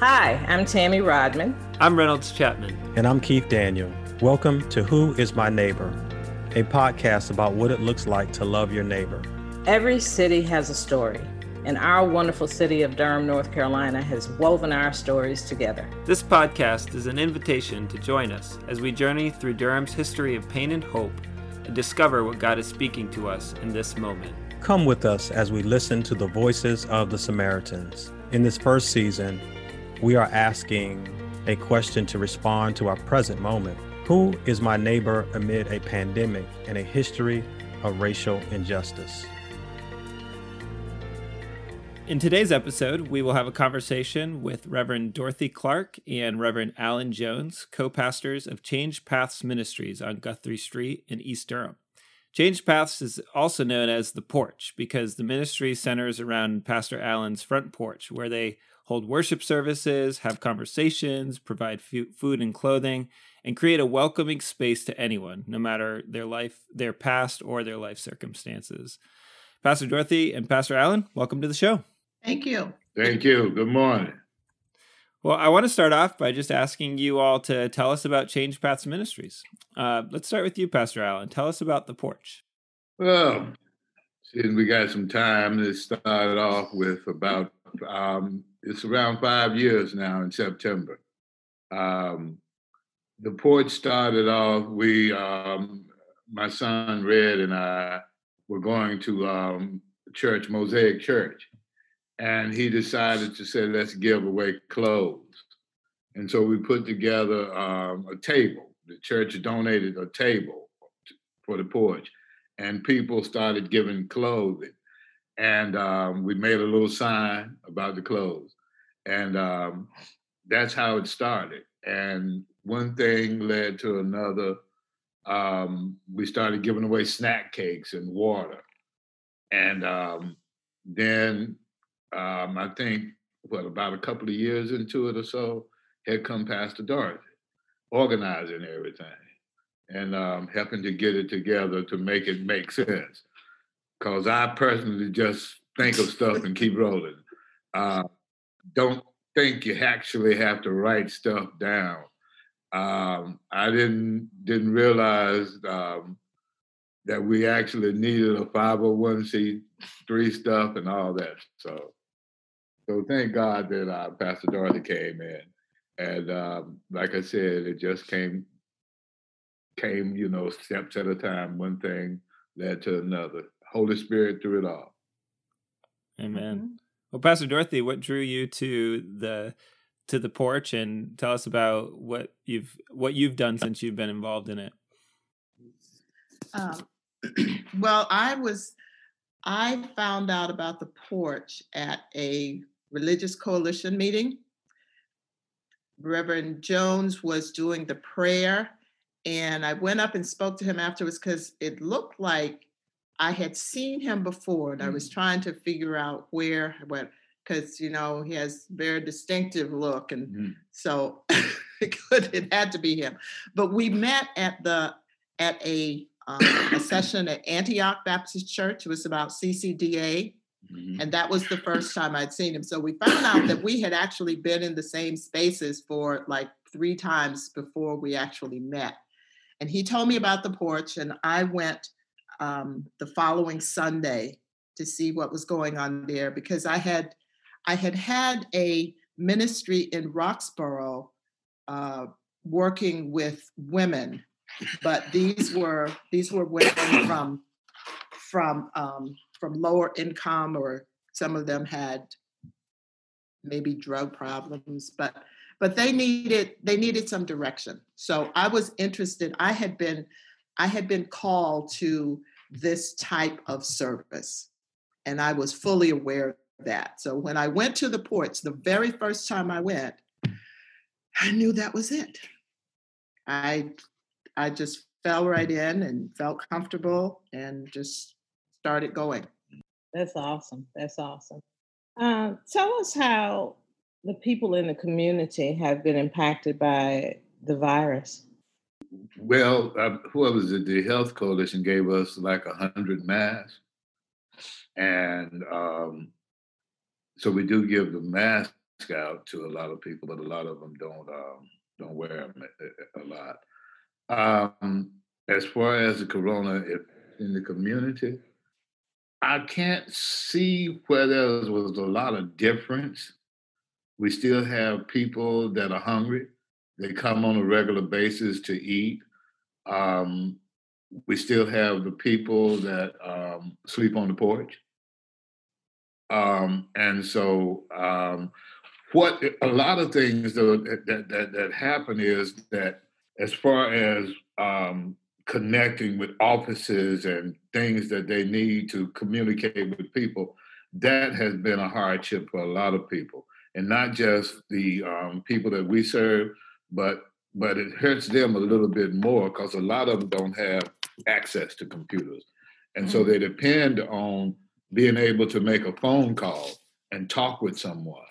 Hi, I'm Tammy Rodman. I'm Reynolds Chapman. And I'm Keith Daniel. Welcome to Who is My Neighbor, a podcast about what it looks like to love your neighbor. Every city has a story, and our wonderful city of Durham, North Carolina has woven our stories together. This podcast is an invitation to join us as we journey through Durham's history of pain and hope and discover what God is speaking to us in this moment. Come with us as we listen to the voices of the Samaritans. In this first season, we are asking a question to respond to our present moment. Who is my neighbor amid a pandemic and a history of racial injustice? In today's episode, we will have a conversation with Reverend Dorothy Clark and Reverend Alan Jones, co pastors of Change Paths Ministries on Guthrie Street in East Durham. Change Paths is also known as the porch because the ministry centers around Pastor Allen's front porch, where they hold worship services, have conversations, provide food and clothing, and create a welcoming space to anyone, no matter their life, their past, or their life circumstances. Pastor Dorothy and Pastor Allen, welcome to the show. Thank you. Thank you. Good morning. Well, I want to start off by just asking you all to tell us about Change Paths Ministries. Uh, let's start with you, Pastor Allen. Tell us about the porch. Well, since we got some time, let's start off with about um, it's around five years now in September. Um, the porch started off, we, um, my son Red and I were going to um, church, Mosaic Church, and he decided to say, let's give away clothes. And so we put together um, a table. The church donated a table for the porch, and people started giving clothing. And um, we made a little sign about the clothes and um, that's how it started. And one thing led to another. Um, we started giving away snack cakes and water, and um, then um, I think what about a couple of years into it or so, had come Pastor Dorothy, organizing everything and um, helping to get it together to make it make sense. Because I personally just think of stuff and keep rolling. Uh, don't think you actually have to write stuff down. Um, I didn't didn't realize um, that we actually needed a 501c3 stuff and all that. So, so thank God that uh, Pastor Dorothy came in, and um, like I said, it just came came you know steps at a time. One thing led to another. Holy Spirit through it all. Amen. Mm-hmm. Well, Pastor Dorothy, what drew you to the to the porch, and tell us about what you've what you've done since you've been involved in it. Um, well, I was I found out about the porch at a religious coalition meeting. Reverend Jones was doing the prayer, and I went up and spoke to him afterwards because it looked like I had seen him before, and I was mm. trying to figure out where what because you know he has very distinctive look, and mm. so it could it had to be him. But we met at the at a um, a session at Antioch Baptist Church. It was about CCDA. Mm-hmm. And that was the first time I'd seen him. So we found out that we had actually been in the same spaces for like three times before we actually met. And he told me about the porch, and I went um, the following Sunday to see what was going on there because I had I had had a ministry in Roxboro uh, working with women, but these were these were women from from um, from lower income or some of them had maybe drug problems, but but they needed they needed some direction. So I was interested. I had been I had been called to this type of service. And I was fully aware of that. So when I went to the porch, the very first time I went, I knew that was it. I I just fell right in and felt comfortable and just started going. That's awesome. That's awesome. Uh, tell us how the people in the community have been impacted by the virus. Well, uh, it? The Health Coalition gave us like a hundred masks, and um, so we do give the masks out to a lot of people, but a lot of them don't um, don't wear them a, a lot. Um, as far as the corona in the community, I can't see where there was a lot of difference. We still have people that are hungry. They come on a regular basis to eat. Um, we still have the people that um, sleep on the porch. Um, and so, um, what a lot of things that, that that happen is that as far as um, connecting with offices and things that they need to communicate with people, that has been a hardship for a lot of people, and not just the um, people that we serve, but but it hurts them a little bit more because a lot of them don't have access to computers, and so they depend on being able to make a phone call and talk with someone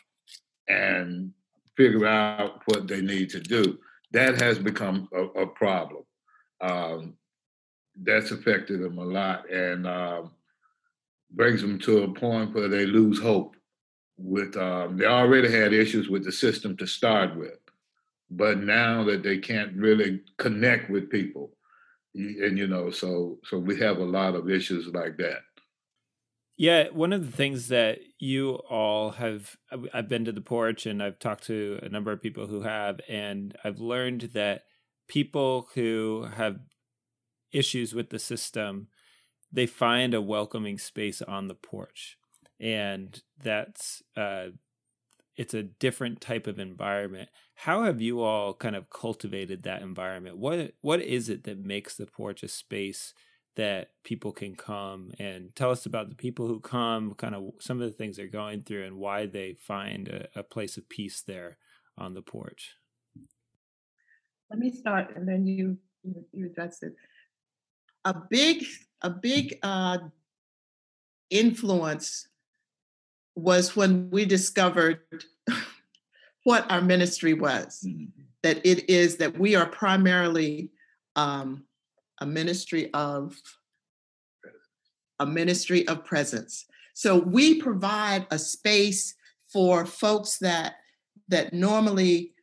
and figure out what they need to do. That has become a, a problem. Um, that's affected them a lot and um, brings them to a point where they lose hope. With um, they already had issues with the system to start with, but now that they can't really connect with people, and you know, so so we have a lot of issues like that. Yeah, one of the things that you all have, I've been to the porch and I've talked to a number of people who have, and I've learned that people who have issues with the system, they find a welcoming space on the porch. And that's, uh, it's a different type of environment. How have you all kind of cultivated that environment? What what is it that makes the porch a space that people can come and tell us about the people who come, kind of some of the things they're going through, and why they find a, a place of peace there on the porch. Let me start, and then you you, address it. A big a big uh, influence was when we discovered what our ministry was. Mm-hmm. That it is that we are primarily um, a ministry of a ministry of presence. So we provide a space for folks that that normally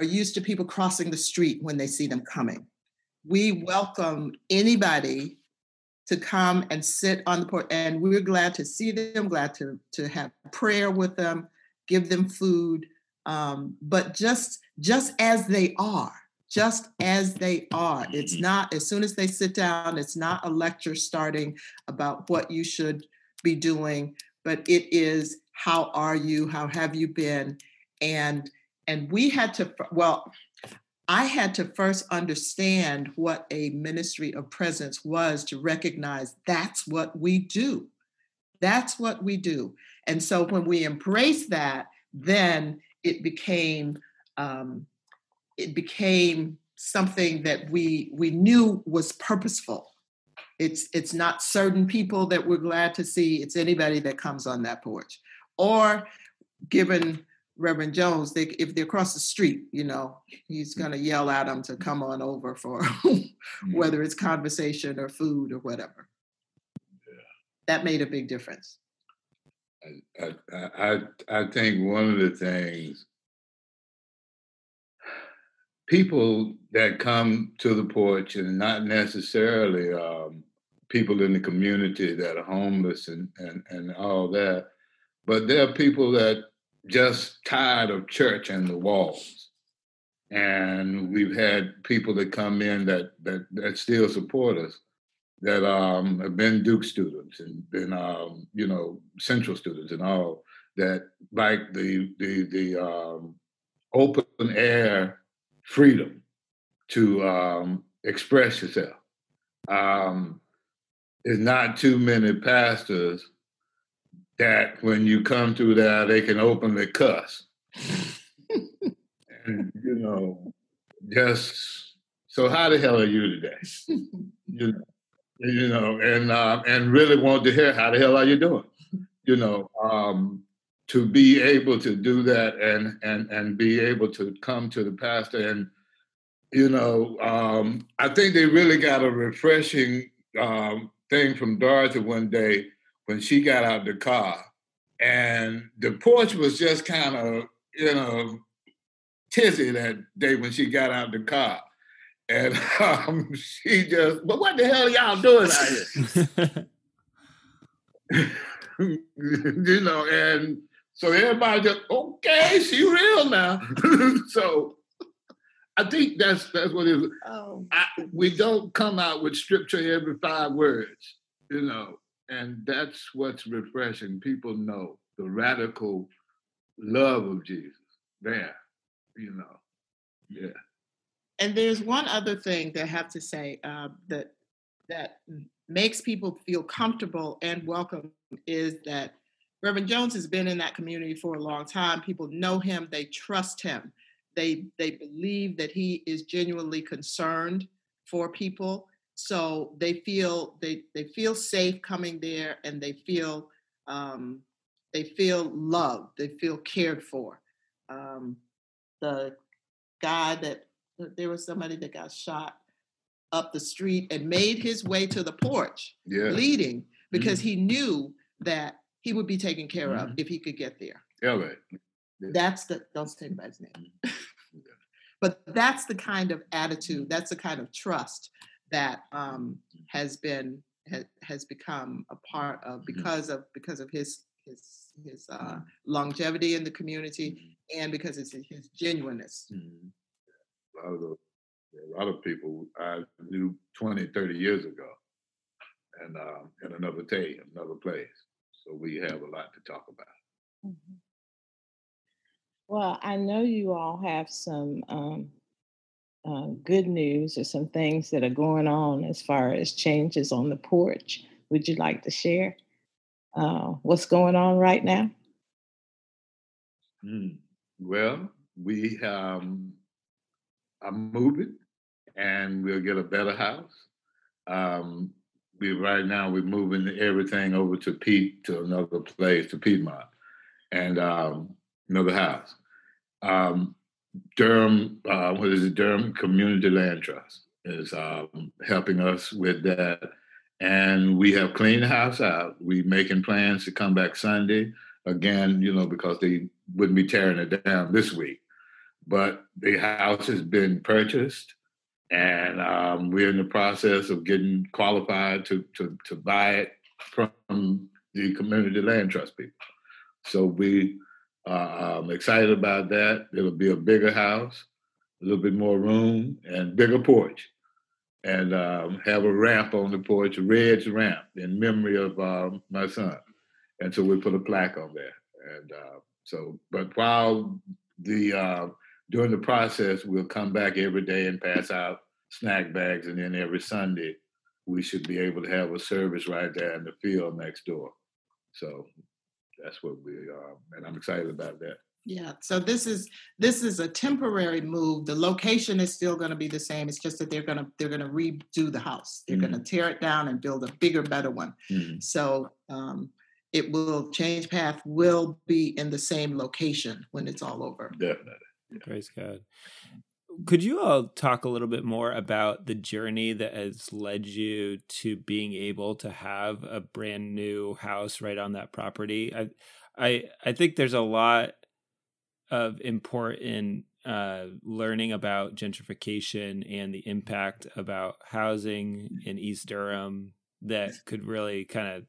are used to people crossing the street when they see them coming. We welcome anybody to come and sit on the porch, and we're glad to see them, glad to, to have prayer with them, give them food, um, but just just as they are just as they are. It's mm-hmm. not, as soon as they sit down, it's not a lecture starting about what you should be doing, but it is how are you? How have you been? And and we had to well, I had to first understand what a ministry of presence was to recognize that's what we do. That's what we do. And so when we embrace that, then it became um, it became something that we we knew was purposeful. It's it's not certain people that we're glad to see. It's anybody that comes on that porch, or given Reverend Jones, they, if they're across the street, you know, he's going to yell at them to come on over for mm-hmm. whether it's conversation or food or whatever. Yeah. That made a big difference. I, I, I, I think one of the things people that come to the porch and not necessarily um, people in the community that are homeless and, and, and all that, but there are people that just tired of church and the walls. And we've had people that come in that that, that still support us that um, have been Duke students and been um, you know Central students and all that like the the the um, open air freedom to um, express yourself. Um, there's not too many pastors that when you come through there, they can openly cuss. and, you know, just so how the hell are you today? you know, you know, and uh, and really want to hear how the hell are you doing? You know, um, to be able to do that and and and be able to come to the pastor and you know um, I think they really got a refreshing um, thing from Dorothy one day when she got out the car and the porch was just kind of you know, tizzy that day when she got out the car. And um, she just, but what the hell y'all doing out here? you know, and so everybody just, okay, she real now. so I think that's that's what it is. Oh. I, we don't come out with scripture every five words, you know, and that's what's refreshing. People know the radical love of Jesus there, you know. Yeah. And there's one other thing that I have to say uh, that that makes people feel comfortable and welcome is that Reverend Jones has been in that community for a long time. People know him, they trust him, they they believe that he is genuinely concerned for people. So they feel they they feel safe coming there, and they feel um, they feel loved, they feel cared for. Um, the guy that there was somebody that got shot up the street and made his way to the porch, yeah. bleeding, because mm-hmm. he knew that he would be taken care mm-hmm. of if he could get there. Yeah, right. Yeah. That's the don't say anybody's name. Mm-hmm. but that's the kind of attitude, that's the kind of trust that um, has been has, has become a part of mm-hmm. because of because of his his his uh, mm-hmm. longevity in the community and because it's his genuineness. Mm-hmm a lot of the, a lot of people I knew 20, 30 years ago, and um, in another day, another place. So we have a lot to talk about. Mm-hmm. Well, I know you all have some um, uh, good news or some things that are going on as far as changes on the porch. Would you like to share uh, what's going on right now? Mm. Well, we um, I'm moving, and we'll get a better house. Um, we right now we're moving everything over to Pete to another place to Piedmont, and um, another house. Um, Durham, uh, what is it? Durham Community Land Trust is um, helping us with that, and we have cleaned the house out. We making plans to come back Sunday again, you know, because they wouldn't be tearing it down this week but the house has been purchased and um, we're in the process of getting qualified to, to, to buy it from the community land trust people. So we are um, excited about that. It'll be a bigger house, a little bit more room, and bigger porch, and um, have a ramp on the porch, Red's ramp in memory of um, my son. And so we put a plaque on there. And uh, so, but while the uh, during the process, we'll come back every day and pass out snack bags, and then every Sunday, we should be able to have a service right there in the field next door. So that's what we are, and I'm excited about that. Yeah, so this is this is a temporary move. The location is still going to be the same. It's just that they're going to they're going to redo the house. They're mm-hmm. going to tear it down and build a bigger, better one. Mm-hmm. So um, it will change path will be in the same location when it's all over. Definitely. Praise God. Could you all talk a little bit more about the journey that has led you to being able to have a brand new house right on that property? I I I think there's a lot of important uh, learning about gentrification and the impact about housing in East Durham that could really kind of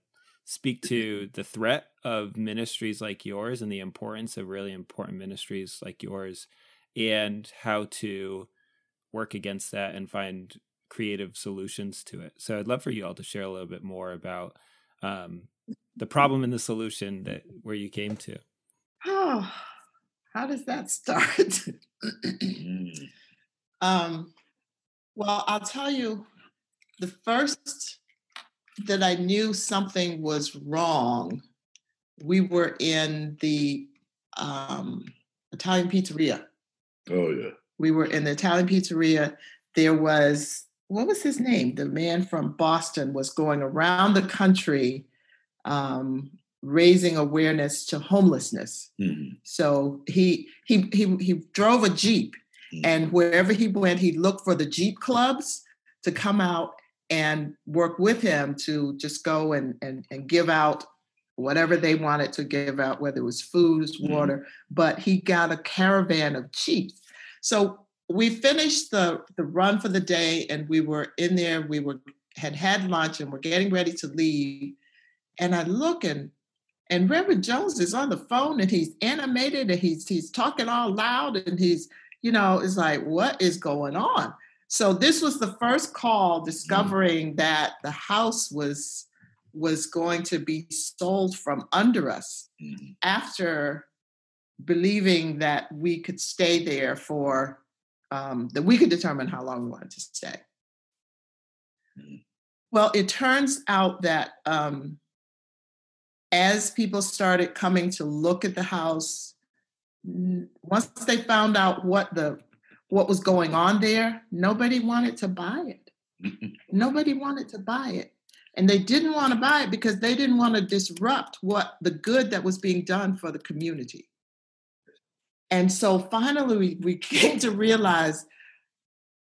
speak to the threat of ministries like yours and the importance of really important ministries like yours and how to work against that and find creative solutions to it. So I'd love for you all to share a little bit more about um, the problem and the solution that where you came to. Oh, how does that start? um, well, I'll tell you the first that I knew something was wrong, we were in the um, Italian pizzeria. Oh, yeah. We were in the Italian pizzeria. There was, what was his name? The man from Boston was going around the country um, raising awareness to homelessness. Mm-hmm. So he, he, he, he drove a Jeep, mm-hmm. and wherever he went, he looked for the Jeep clubs to come out and work with him to just go and, and, and give out whatever they wanted to give out, whether it was food, mm-hmm. water, but he got a caravan of Jeeps. So we finished the, the run for the day and we were in there, we were had had lunch and we're getting ready to leave. And I look and and Reverend Jones is on the phone and he's animated and he's he's talking all loud and he's, you know, it's like, what is going on? So this was the first call mm-hmm. discovering mm-hmm. that the house was was going to be sold from under us mm-hmm. after believing that we could stay there for um, that we could determine how long we wanted to stay. Mm-hmm. Well, it turns out that um, as people started coming to look at the house, once they found out what the what was going on there, nobody wanted to buy it. nobody wanted to buy it. And they didn't want to buy it because they didn't want to disrupt what the good that was being done for the community. And so finally, we, we came to realize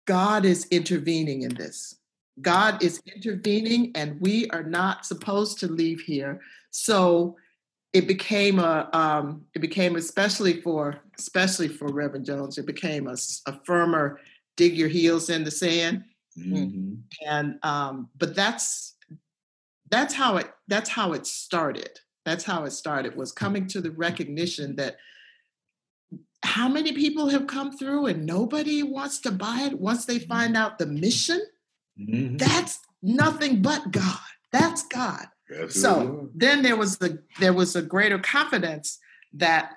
God is intervening in this. God is intervening, and we are not supposed to leave here. So it became a um, it became especially for especially for Reverend Jones, it became a, a firmer dig your heels in the sand. Mm-hmm. And um, but that's that's how it that's how it started. That's how it started was coming to the recognition that how many people have come through and nobody wants to buy it once they find out the mission. Mm-hmm. That's nothing but God. That's God. So then there was the there was a greater confidence that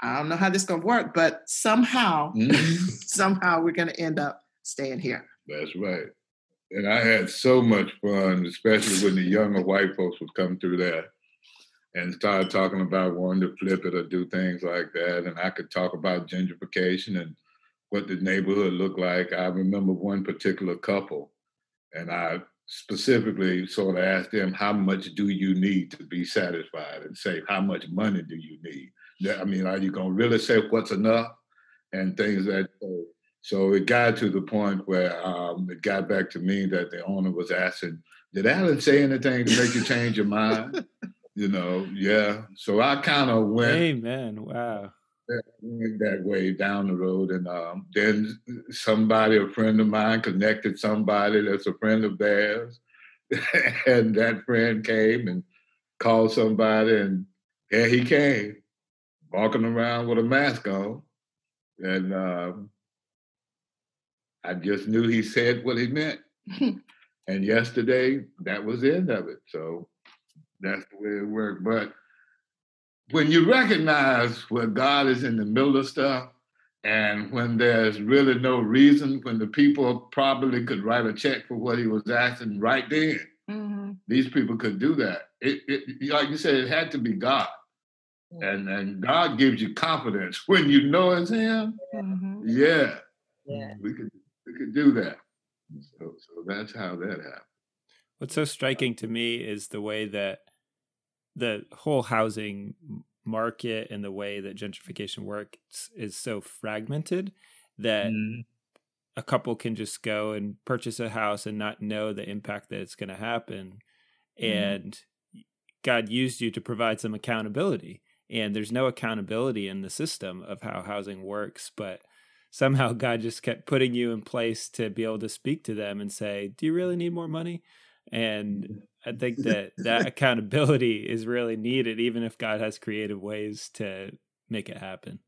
I don't know how this is gonna work, but somehow, mm-hmm. somehow we're gonna end up staying here. That's right. And I had so much fun, especially when the younger white folks would come through there and start talking about wanting to flip it or do things like that. And I could talk about gentrification and what the neighborhood looked like. I remember one particular couple, and I specifically sort of asked them how much do you need to be satisfied and say how much money do you need i mean are you going to really say what's enough and things that it got to the point where um, it got back to me that the owner was asking did alan say anything to make you change your mind you know yeah so i kind of went amen wow that way down the road. And um, then somebody, a friend of mine, connected somebody that's a friend of theirs. and that friend came and called somebody, and here he came, walking around with a mask on. And um, I just knew he said what he meant. and yesterday, that was the end of it. So that's the way it worked. But when you recognize where God is in the middle of stuff, and when there's really no reason, when the people probably could write a check for what he was asking right then, mm-hmm. these people could do that. It, it, like you said, it had to be God. And and God gives you confidence when you know it's Him. Mm-hmm. Yeah, yeah, we could we could do that. So so that's how that happened. What's so striking to me is the way that the whole housing market and the way that gentrification works is so fragmented that mm. a couple can just go and purchase a house and not know the impact that it's going to happen mm. and god used you to provide some accountability and there's no accountability in the system of how housing works but somehow god just kept putting you in place to be able to speak to them and say do you really need more money and. I think that that accountability is really needed, even if God has creative ways to make it happen.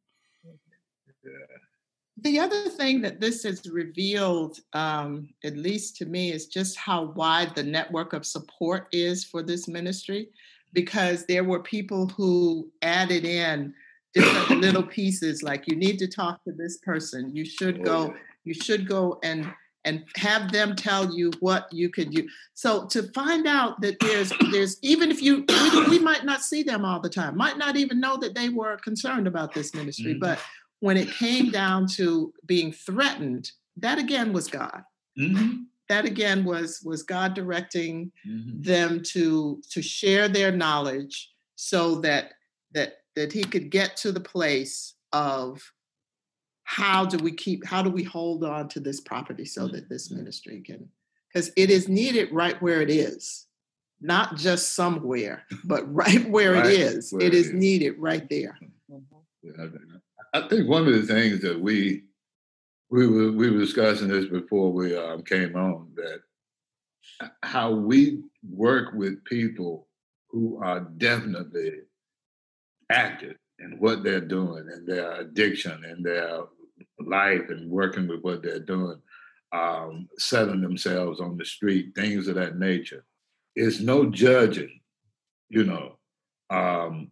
The other thing that this has revealed, um, at least to me, is just how wide the network of support is for this ministry, because there were people who added in different little pieces, like you need to talk to this person, you should go, you should go and and have them tell you what you could use. So to find out that there's there's even if you we, we, might not see them all the time, might not even know that they were concerned about this ministry, mm-hmm. but when it came down to being threatened, that again was God. Mm-hmm. That again was was God directing mm-hmm. them to to share their knowledge so that that that he could get to the place of how do we keep how do we hold on to this property so that this mm-hmm. ministry can because it is needed right where it is not just somewhere, but right where right it is. Where it is, is needed right there. Yeah, I think one of the things that we we were we were discussing this before we um, came on that how we work with people who are definitely active in what they're doing and their addiction and their life and working with what they're doing, um, themselves on the street, things of that nature. It's no judging, you know, um,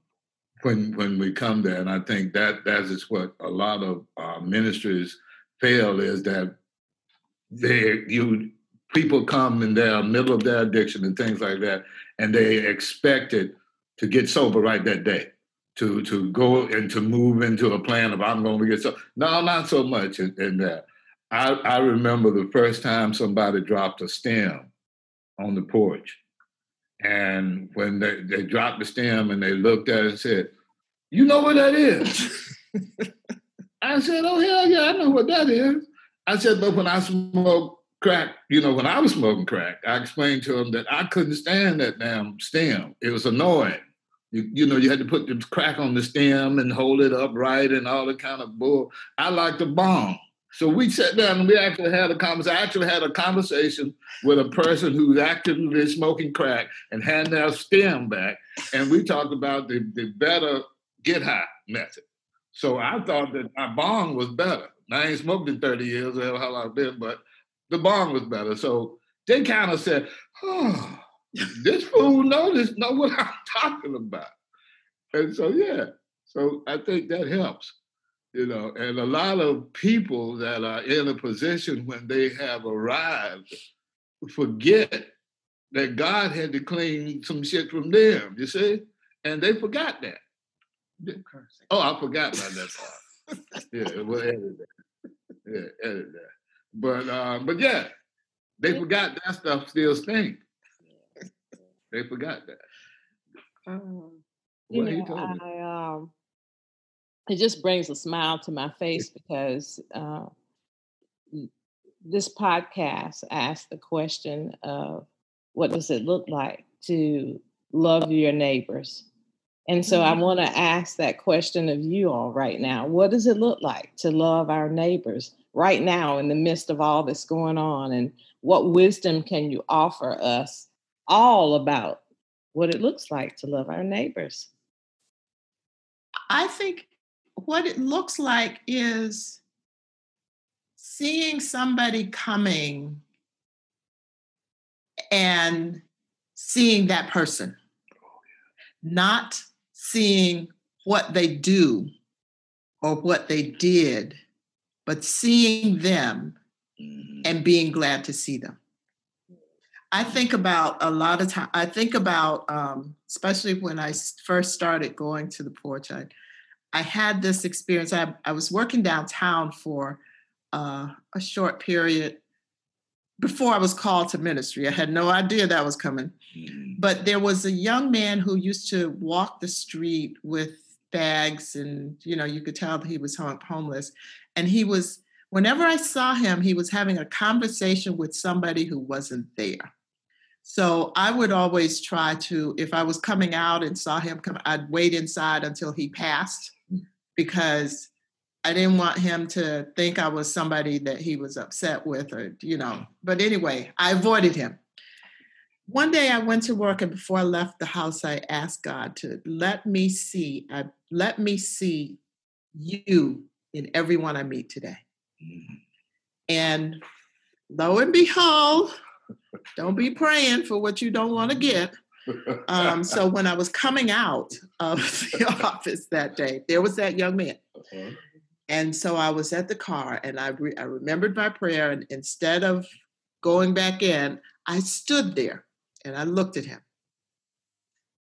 when when we come there, and I think that that is what a lot of uh, ministries fail is that they you people come in their middle of their addiction and things like that, and they expect it to get sober right that day, to to go and to move into a plan of I'm going to get sober. No, not so much in, in that. I, I remember the first time somebody dropped a stem on the porch. And when they, they dropped the stem and they looked at it and said, You know what that is? I said, Oh, hell yeah, I know what that is. I said, But when I smoke crack, you know, when I was smoking crack, I explained to them that I couldn't stand that damn stem. It was annoying. You, you know, you had to put the crack on the stem and hold it upright and all the kind of bull. I like the bomb. So we sat down and we actually had a conversation. I actually had a conversation with a person who's actively smoking crack and had their stem back. And we talked about the, the better get high method. So I thought that my bong was better. I ain't smoked in 30 years, or how I've been, but the bong was better. So they kind of said, oh, this fool knows this, know what I'm talking about. And so, yeah, so I think that helps, you know, and a lot of people that are in a position when they have arrived forget that God had to clean some shit from them, you see? And they forgot that. Oh, I forgot about that part. yeah, we'll edit that. Yeah, edit that. But uh, but yeah, they forgot that stuff still stinks. They forgot that. Um, you know, I, um, it just brings a smile to my face because uh, this podcast asks the question of what does it look like to love your neighbors? And so I mm-hmm. want to ask that question of you all right now. What does it look like to love our neighbors? right now in the midst of all that's going on? And what wisdom can you offer us all about what it looks like to love our neighbors? I think what it looks like is seeing somebody coming and seeing that person, not seeing what they do or what they did, but seeing them mm-hmm. and being glad to see them. I think about a lot of time. I think about, um, especially when I first started going to the porch. I, I had this experience. I, I was working downtown for uh, a short period before I was called to ministry. I had no idea that was coming. Mm-hmm. But there was a young man who used to walk the street with bags, and you know, you could tell he was homeless and he was whenever i saw him he was having a conversation with somebody who wasn't there so i would always try to if i was coming out and saw him come i'd wait inside until he passed because i didn't want him to think i was somebody that he was upset with or you know but anyway i avoided him one day I went to work, and before I left the house, I asked God to let me see, I, let me see you in everyone I meet today. Mm-hmm. And lo and behold, don't be praying for what you don't want to get. Um, so when I was coming out of the office that day, there was that young man. Uh-huh. And so I was at the car and I, re- I remembered my prayer. And instead of going back in, I stood there and I looked at him.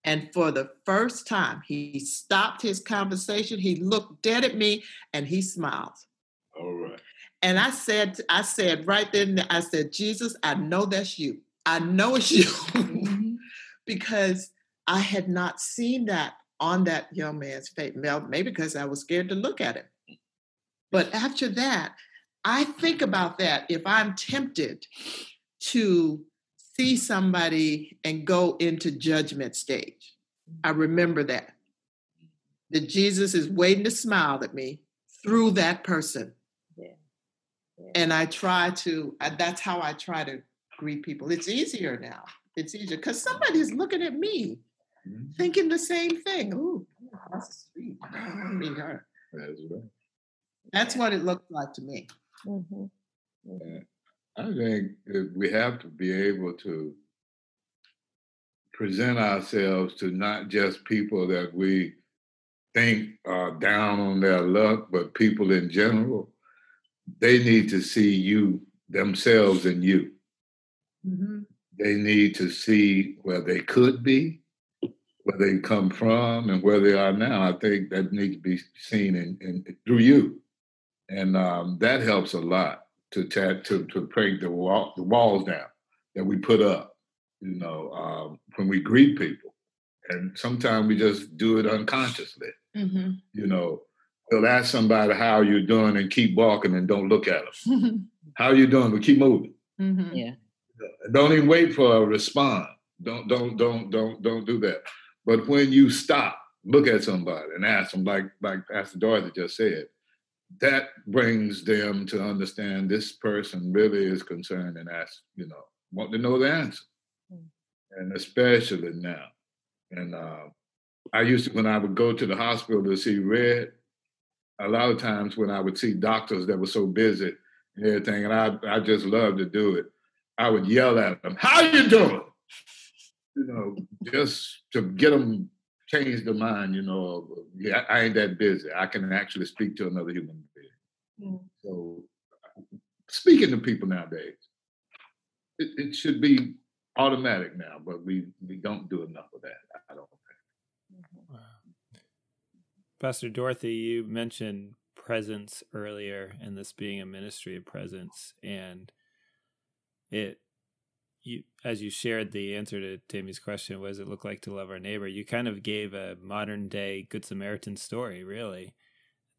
And for the first time, he stopped his conversation. He looked dead at me and he smiled. And I said, I said right then, I said, Jesus, I know that's you. I know it's you. Mm-hmm. because I had not seen that on that young man's face. Maybe because I was scared to look at him. But after that, I think about that if I'm tempted to see somebody and go into judgment stage. I remember that. That Jesus is waiting to smile at me through that person. And I try to, that's how I try to greet people. It's easier now. It's easier because somebody's looking at me mm-hmm. thinking the same thing. Ooh, across the street. Her. That's, right. that's what it looked like to me. Mm-hmm. Mm-hmm. I think we have to be able to present ourselves to not just people that we think are down on their luck, but people in general. They need to see you, themselves in you. Mm-hmm. They need to see where they could be, where they come from, and where they are now. I think that needs to be seen in, in through you, and um, that helps a lot to to to break the wall the walls down that we put up. You know, um, when we greet people, and sometimes we just do it unconsciously. Mm-hmm. You know, they'll ask somebody how you're doing and keep walking and don't look at them. how you doing? But keep moving. Mm-hmm. Yeah. Don't even wait for a response. Don't don't don't don't don't do that. But when you stop, look at somebody and ask them, like like Pastor Dorothy just said, that brings them to understand this person really is concerned and ask, you know, want to know the answer. Mm. And especially now. And uh, I used to, when I would go to the hospital to see Red, a lot of times when I would see doctors that were so busy and everything, and I, I just loved to do it, I would yell at them, how you doing? You know, just to get them change their mind, you know, yeah, I ain't that busy. I can actually speak to another human being. Mm. So speaking to people nowadays, it, it, should be automatic now, but we we don't do enough of that. I don't think. Wow. Pastor Dorothy, you mentioned presence earlier, and this being a ministry of presence, and it you as you shared the answer to Tammy's question, what does it look like to love our neighbor? You kind of gave a modern day Good Samaritan story, really,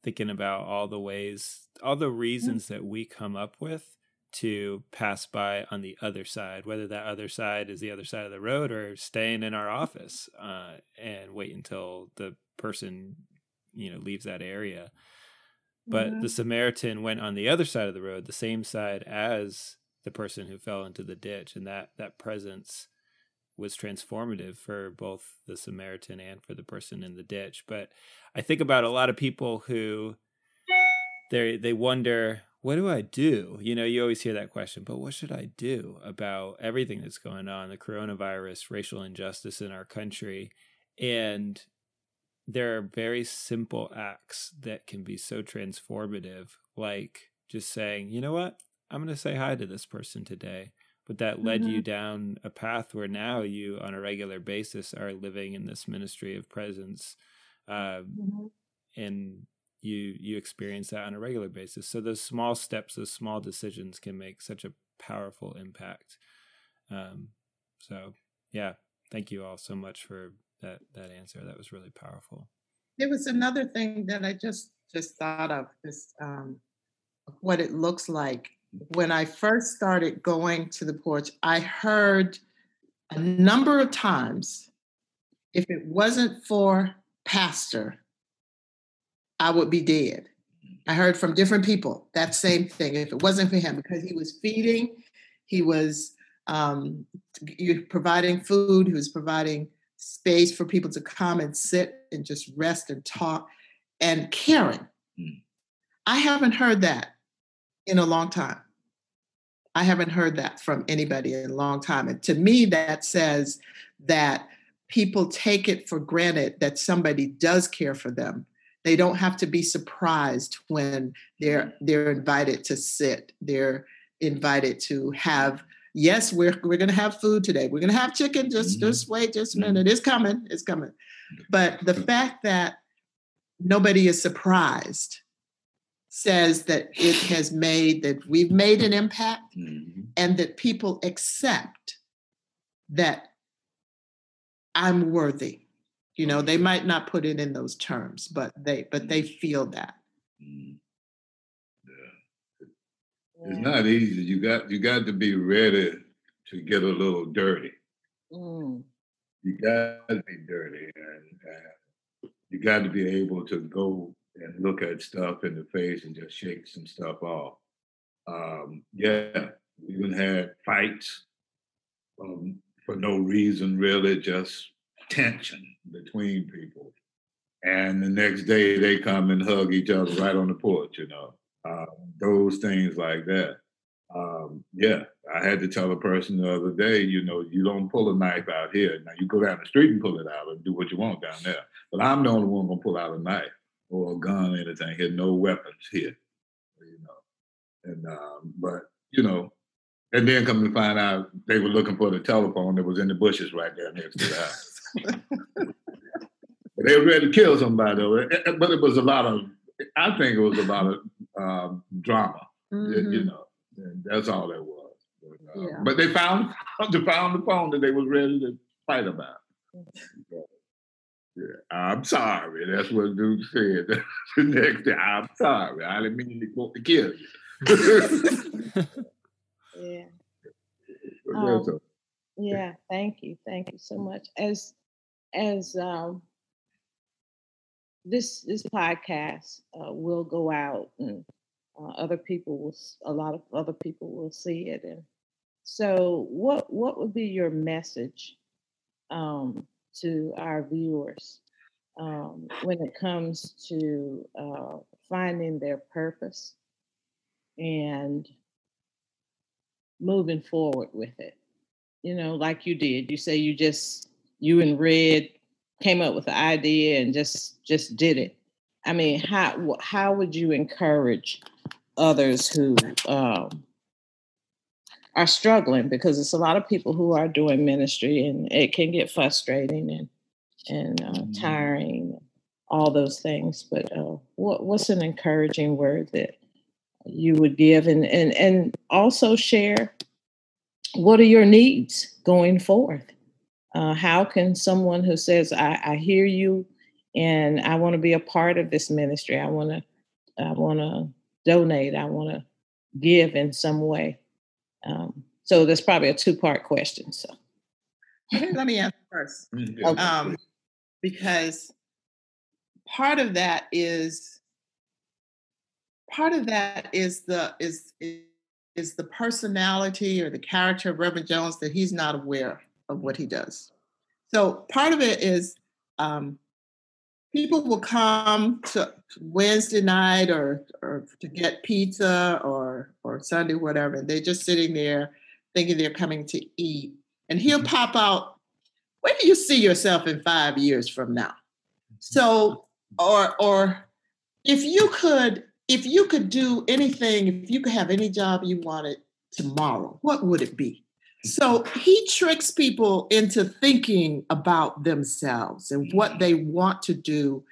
thinking about all the ways, all the reasons that we come up with to pass by on the other side, whether that other side is the other side of the road or staying in our office uh, and wait until the person you know leaves that area. But mm-hmm. the Samaritan went on the other side of the road, the same side as the person who fell into the ditch and that that presence was transformative for both the Samaritan and for the person in the ditch but i think about a lot of people who they they wonder what do i do you know you always hear that question but what should i do about everything that's going on the coronavirus racial injustice in our country and there are very simple acts that can be so transformative like just saying you know what I'm going to say hi to this person today. But that led mm-hmm. you down a path where now you, on a regular basis, are living in this ministry of presence, uh, mm-hmm. and you you experience that on a regular basis. So those small steps, those small decisions, can make such a powerful impact. Um, so yeah, thank you all so much for that that answer. That was really powerful. There was another thing that I just just thought of this um, what it looks like when I first started going to the porch, I heard a number of times if it wasn't for pastor, I would be dead. I heard from different people that same thing. If it wasn't for him, because he was feeding, he was um, providing food, he was providing space for people to come and sit and just rest and talk and caring. Mm. I haven't heard that in a long time. I haven't heard that from anybody in a long time. And to me, that says that people take it for granted that somebody does care for them. They don't have to be surprised when they're they're invited to sit. They're invited to have. Yes, we're we're gonna have food today. We're gonna have chicken. Just mm-hmm. just wait just a mm-hmm. minute. It's coming. It's coming. But the fact that nobody is surprised says that it has made that we've made an impact mm-hmm. and that people accept that I'm worthy. You know, they might not put it in those terms, but they but they mm-hmm. feel that. Mm-hmm. It's not easy. You got you got to be ready to get a little dirty. Mm. You got to be dirty, and, and you got to be able to go and look at stuff in the face and just shake some stuff off. Um, yeah, we even had fights um, for no reason, really, just tension between people. And the next day they come and hug each other right on the porch, you know, uh, those things like that. Um, yeah, I had to tell a person the other day, you know, you don't pull a knife out here. Now you go down the street and pull it out and do what you want down there. But I'm the only one gonna pull out a knife or a gun or anything. Here, no weapons here, you know. And um, but you know, and then come to find out they were looking for the telephone that was in the bushes right there next to the house. they were ready to kill somebody, but it was a lot of. I think it was about a lot of um, drama, mm-hmm. you know. And that's all it was. But, uh, yeah. but they found they found the phone that they was ready to fight about. Yeah, I'm sorry. That's what dude said. the next day, I'm sorry. I didn't mean to, kill you. yeah. Um, yeah. Thank you. Thank you so much. As as um, this this podcast uh, will go out and uh, other people will a lot of other people will see it and so what what would be your message um, to our viewers um, when it comes to uh, finding their purpose and moving forward with it? You know like you did you say you just you and red came up with the idea and just just did it i mean how how would you encourage others who um, are struggling because it's a lot of people who are doing ministry and it can get frustrating and and uh, mm-hmm. tiring, all those things. But uh, what what's an encouraging word that you would give, and and and also share what are your needs going forth? Uh, how can someone who says, I, I hear you and I want to be a part of this ministry, I want to I want to donate, I want to give in some way. Um, so there's probably a two part question. So let me answer first. Mm, um, because part of that is part of that is the is is the personality or the character of Reverend Jones that he's not aware of what he does. So part of it is um, people will come to Wednesday night or or to get pizza or or Sunday whatever. And they're just sitting there thinking they're coming to eat, and he'll mm-hmm. pop out. Where do you see yourself in five years from now? So, or or if you could if you could do anything, if you could have any job you wanted tomorrow, what would it be? So he tricks people into thinking about themselves and what mm. they want to do.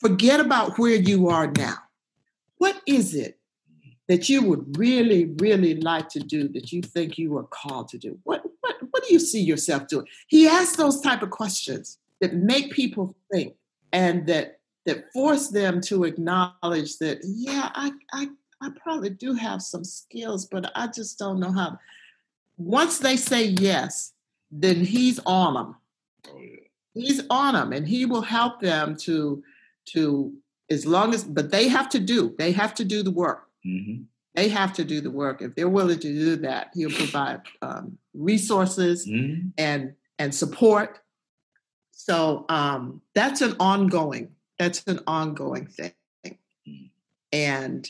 Forget about where you are now. What is it that you would really, really like to do that you think you are called to do? What, what, what do you see yourself doing? He asks those type of questions that make people think and that that force them to acknowledge that, yeah, I, I, I probably do have some skills, but I just don't know how once they say yes, then he's on them. Oh, yeah. He's on them, and he will help them to to as long as. But they have to do. They have to do the work. Mm-hmm. They have to do the work. If they're willing to do that, he'll provide um, resources mm-hmm. and and support. So um, that's an ongoing. That's an ongoing thing, mm. and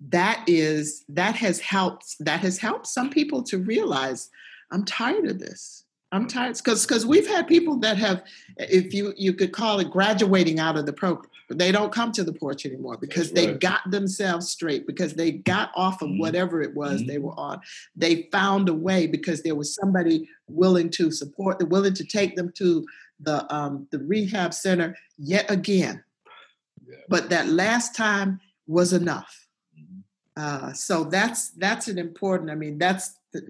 that is that has helped that has helped some people to realize i'm tired of this i'm tired because because we've had people that have if you you could call it graduating out of the program they don't come to the porch anymore because they got themselves straight because they got off of mm-hmm. whatever it was mm-hmm. they were on they found a way because there was somebody willing to support willing to take them to the um, the rehab center yet again yeah. but that last time was enough uh, so that's that's an important. I mean, that's the,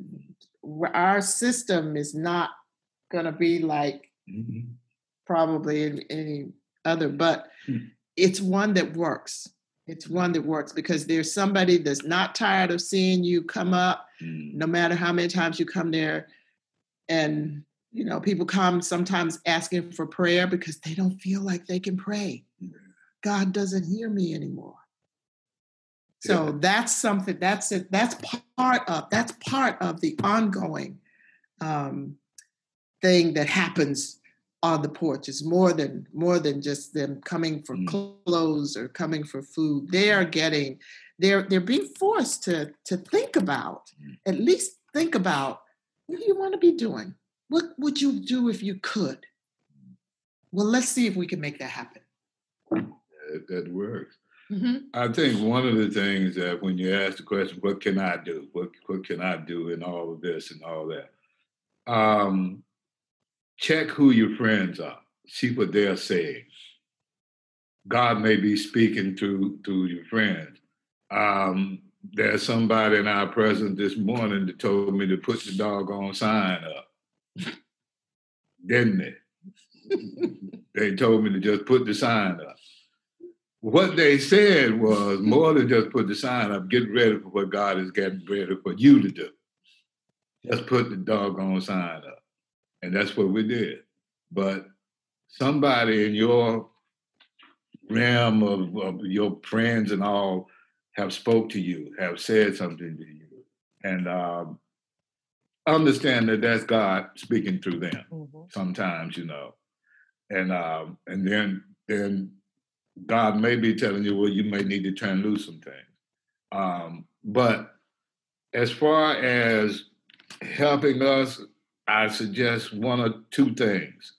our system is not going to be like mm-hmm. probably any, any other, but mm-hmm. it's one that works. It's one that works because there's somebody that's not tired of seeing you come up, Mm. no matter how many times you come there. And, you know, people come sometimes asking for prayer because they don't feel like they can pray. God doesn't hear me anymore. So Yeah. that's something that's it. That's part of that's part of the ongoing um, thing that happens on the porch. It's more than more than just them coming for Mm. clothes or coming for food. They are getting they're they're being forced to to think about Mm. at least think about what do you want to be doing? What would you do if you could? Well, let's see if we can make that happen. That, that works. Mhm. I think one of the things that when you ask the question, what can I do? What what can I do in all of this and all that? Um, check who your friends are. See what they're saying. God may be speaking to to your friends. Um, there's somebody in our presence this morning that told me to put the doggone sign up. Didn't they? they told me to just put the sign up. What they said was more than just put the sign up, get ready for what God is getting ready for you to do. Just put the doggone sign up. And that's what we did. But somebody in your realm of, of your friends and all have spoke to you, have said something to you. And um, understand that that's God speaking through them Mhm. sometimes, you know. And um, and then then God may be telling you, well, you may need to turn loose some things. Um, but as far as helping us, I suggest one or two things.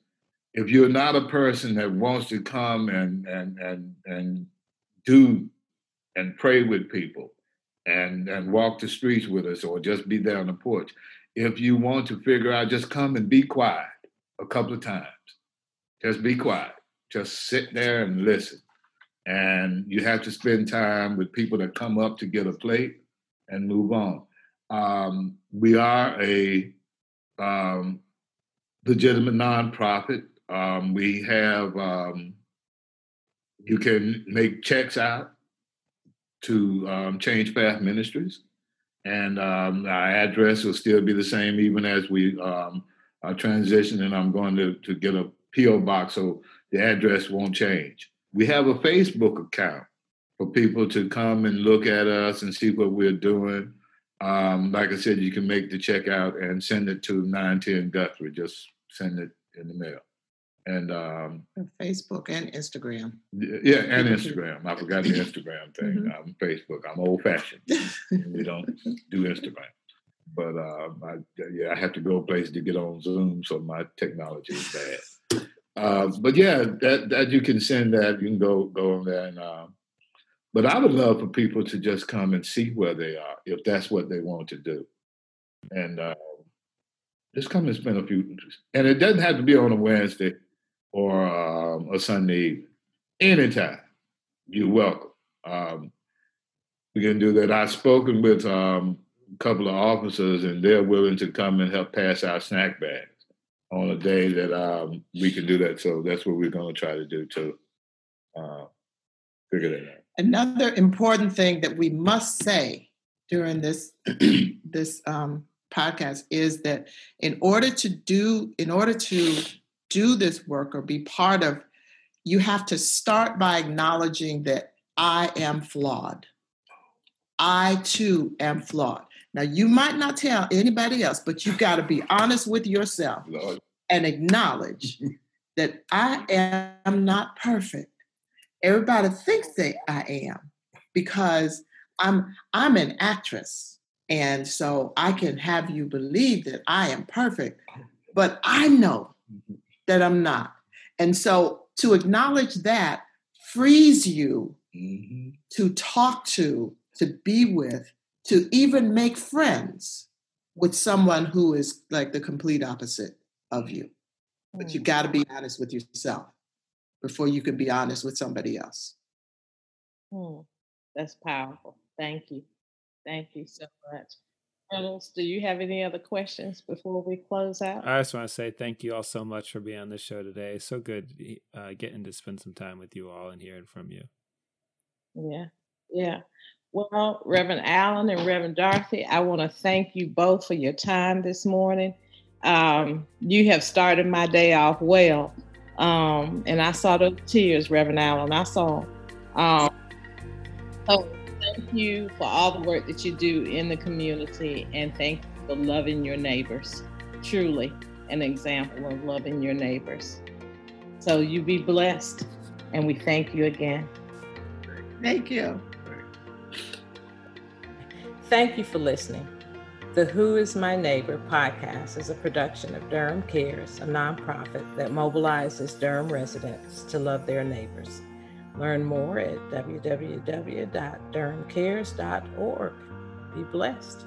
If you're not a person that wants to come and and and and do and pray with people and and walk the streets with us or just be there on the porch, if you want to figure out, just come and be quiet a couple of times. Just be quiet. Just sit there and listen. And you have to spend time with people that come up to get a plate and move on. Um, we are a um, legitimate nonprofit. Um, we have, um, you can make checks out to um, Change Path Ministries. And um, our address will still be the same even as we are transitioning. I'm going to, to get a P.O. box so the address won't change. We have a Facebook account for people to come and look at us and see what we're doing. Um, like I said, you can make the check out and send it to 910 Guthrie. Just send it in the mail. And um, Facebook and Instagram. yeah, and Instagram. I forgot the Instagram thing. Mhm. Um, Facebook. I'm old fashioned. we don't do Instagram. But uh, I, yeah, I have to go places to get on Zoom, so my technology is bad. Uh, but yeah, that that you can send that. You can go go on there and. Uh, but I would love for people to just come and see where they are, if that's what they want to do, and uh, just come and spend a few. And it doesn't have to be on a Wednesday or um, a Sunday evening. Anytime, you're welcome. Um, we can do that. I've spoken with um, a couple of officers, and they're willing to come and help pass out snack bags on a day that um, we can do that. So that's what we're going to try to do to uh, figure that out. Another important thing that we must say during this this um, podcast is that in order to do in order to do this work or be part of, you have to start by acknowledging that I am flawed. I too am flawed. Now you might not tell anybody else, but you got to be honest with yourself Lord, and acknowledge that I am not perfect. Everybody thinks that I am because I'm I'm an actress. And so I can have you believe that I am perfect, but I know that I'm not. And so to acknowledge that frees you mhm. to talk to, to be with, to even make friends with someone who is like the complete opposite of you. But you Mm. got to be honest with yourself before you can be honest with somebody else. Hmm. That's powerful. Thank you. Thank you so much. Reynolds, do you have any other questions before we close out? I just want to say thank you all so much for being on the show today. So good uh, getting to spend some time with you all and hearing from you. Yeah, Yeah. Well, Reverend Allen and Reverend Dorothy, I want to thank you both for your time this morning. Um, you have started my day off well. Um, and I saw the tears, Reverend Allen. I saw. Um, so thank you for all the work that you do in the community and thank you for loving your neighbors. Truly an example of loving your neighbors. So you be blessed and we thank you again. Thank you. Thank you for listening. The Who is My Neighbor podcast is a production of Durham Cares, a nonprofit that mobilizes Durham residents to love their neighbors. Learn more at www.durhamcares.org. Be blessed.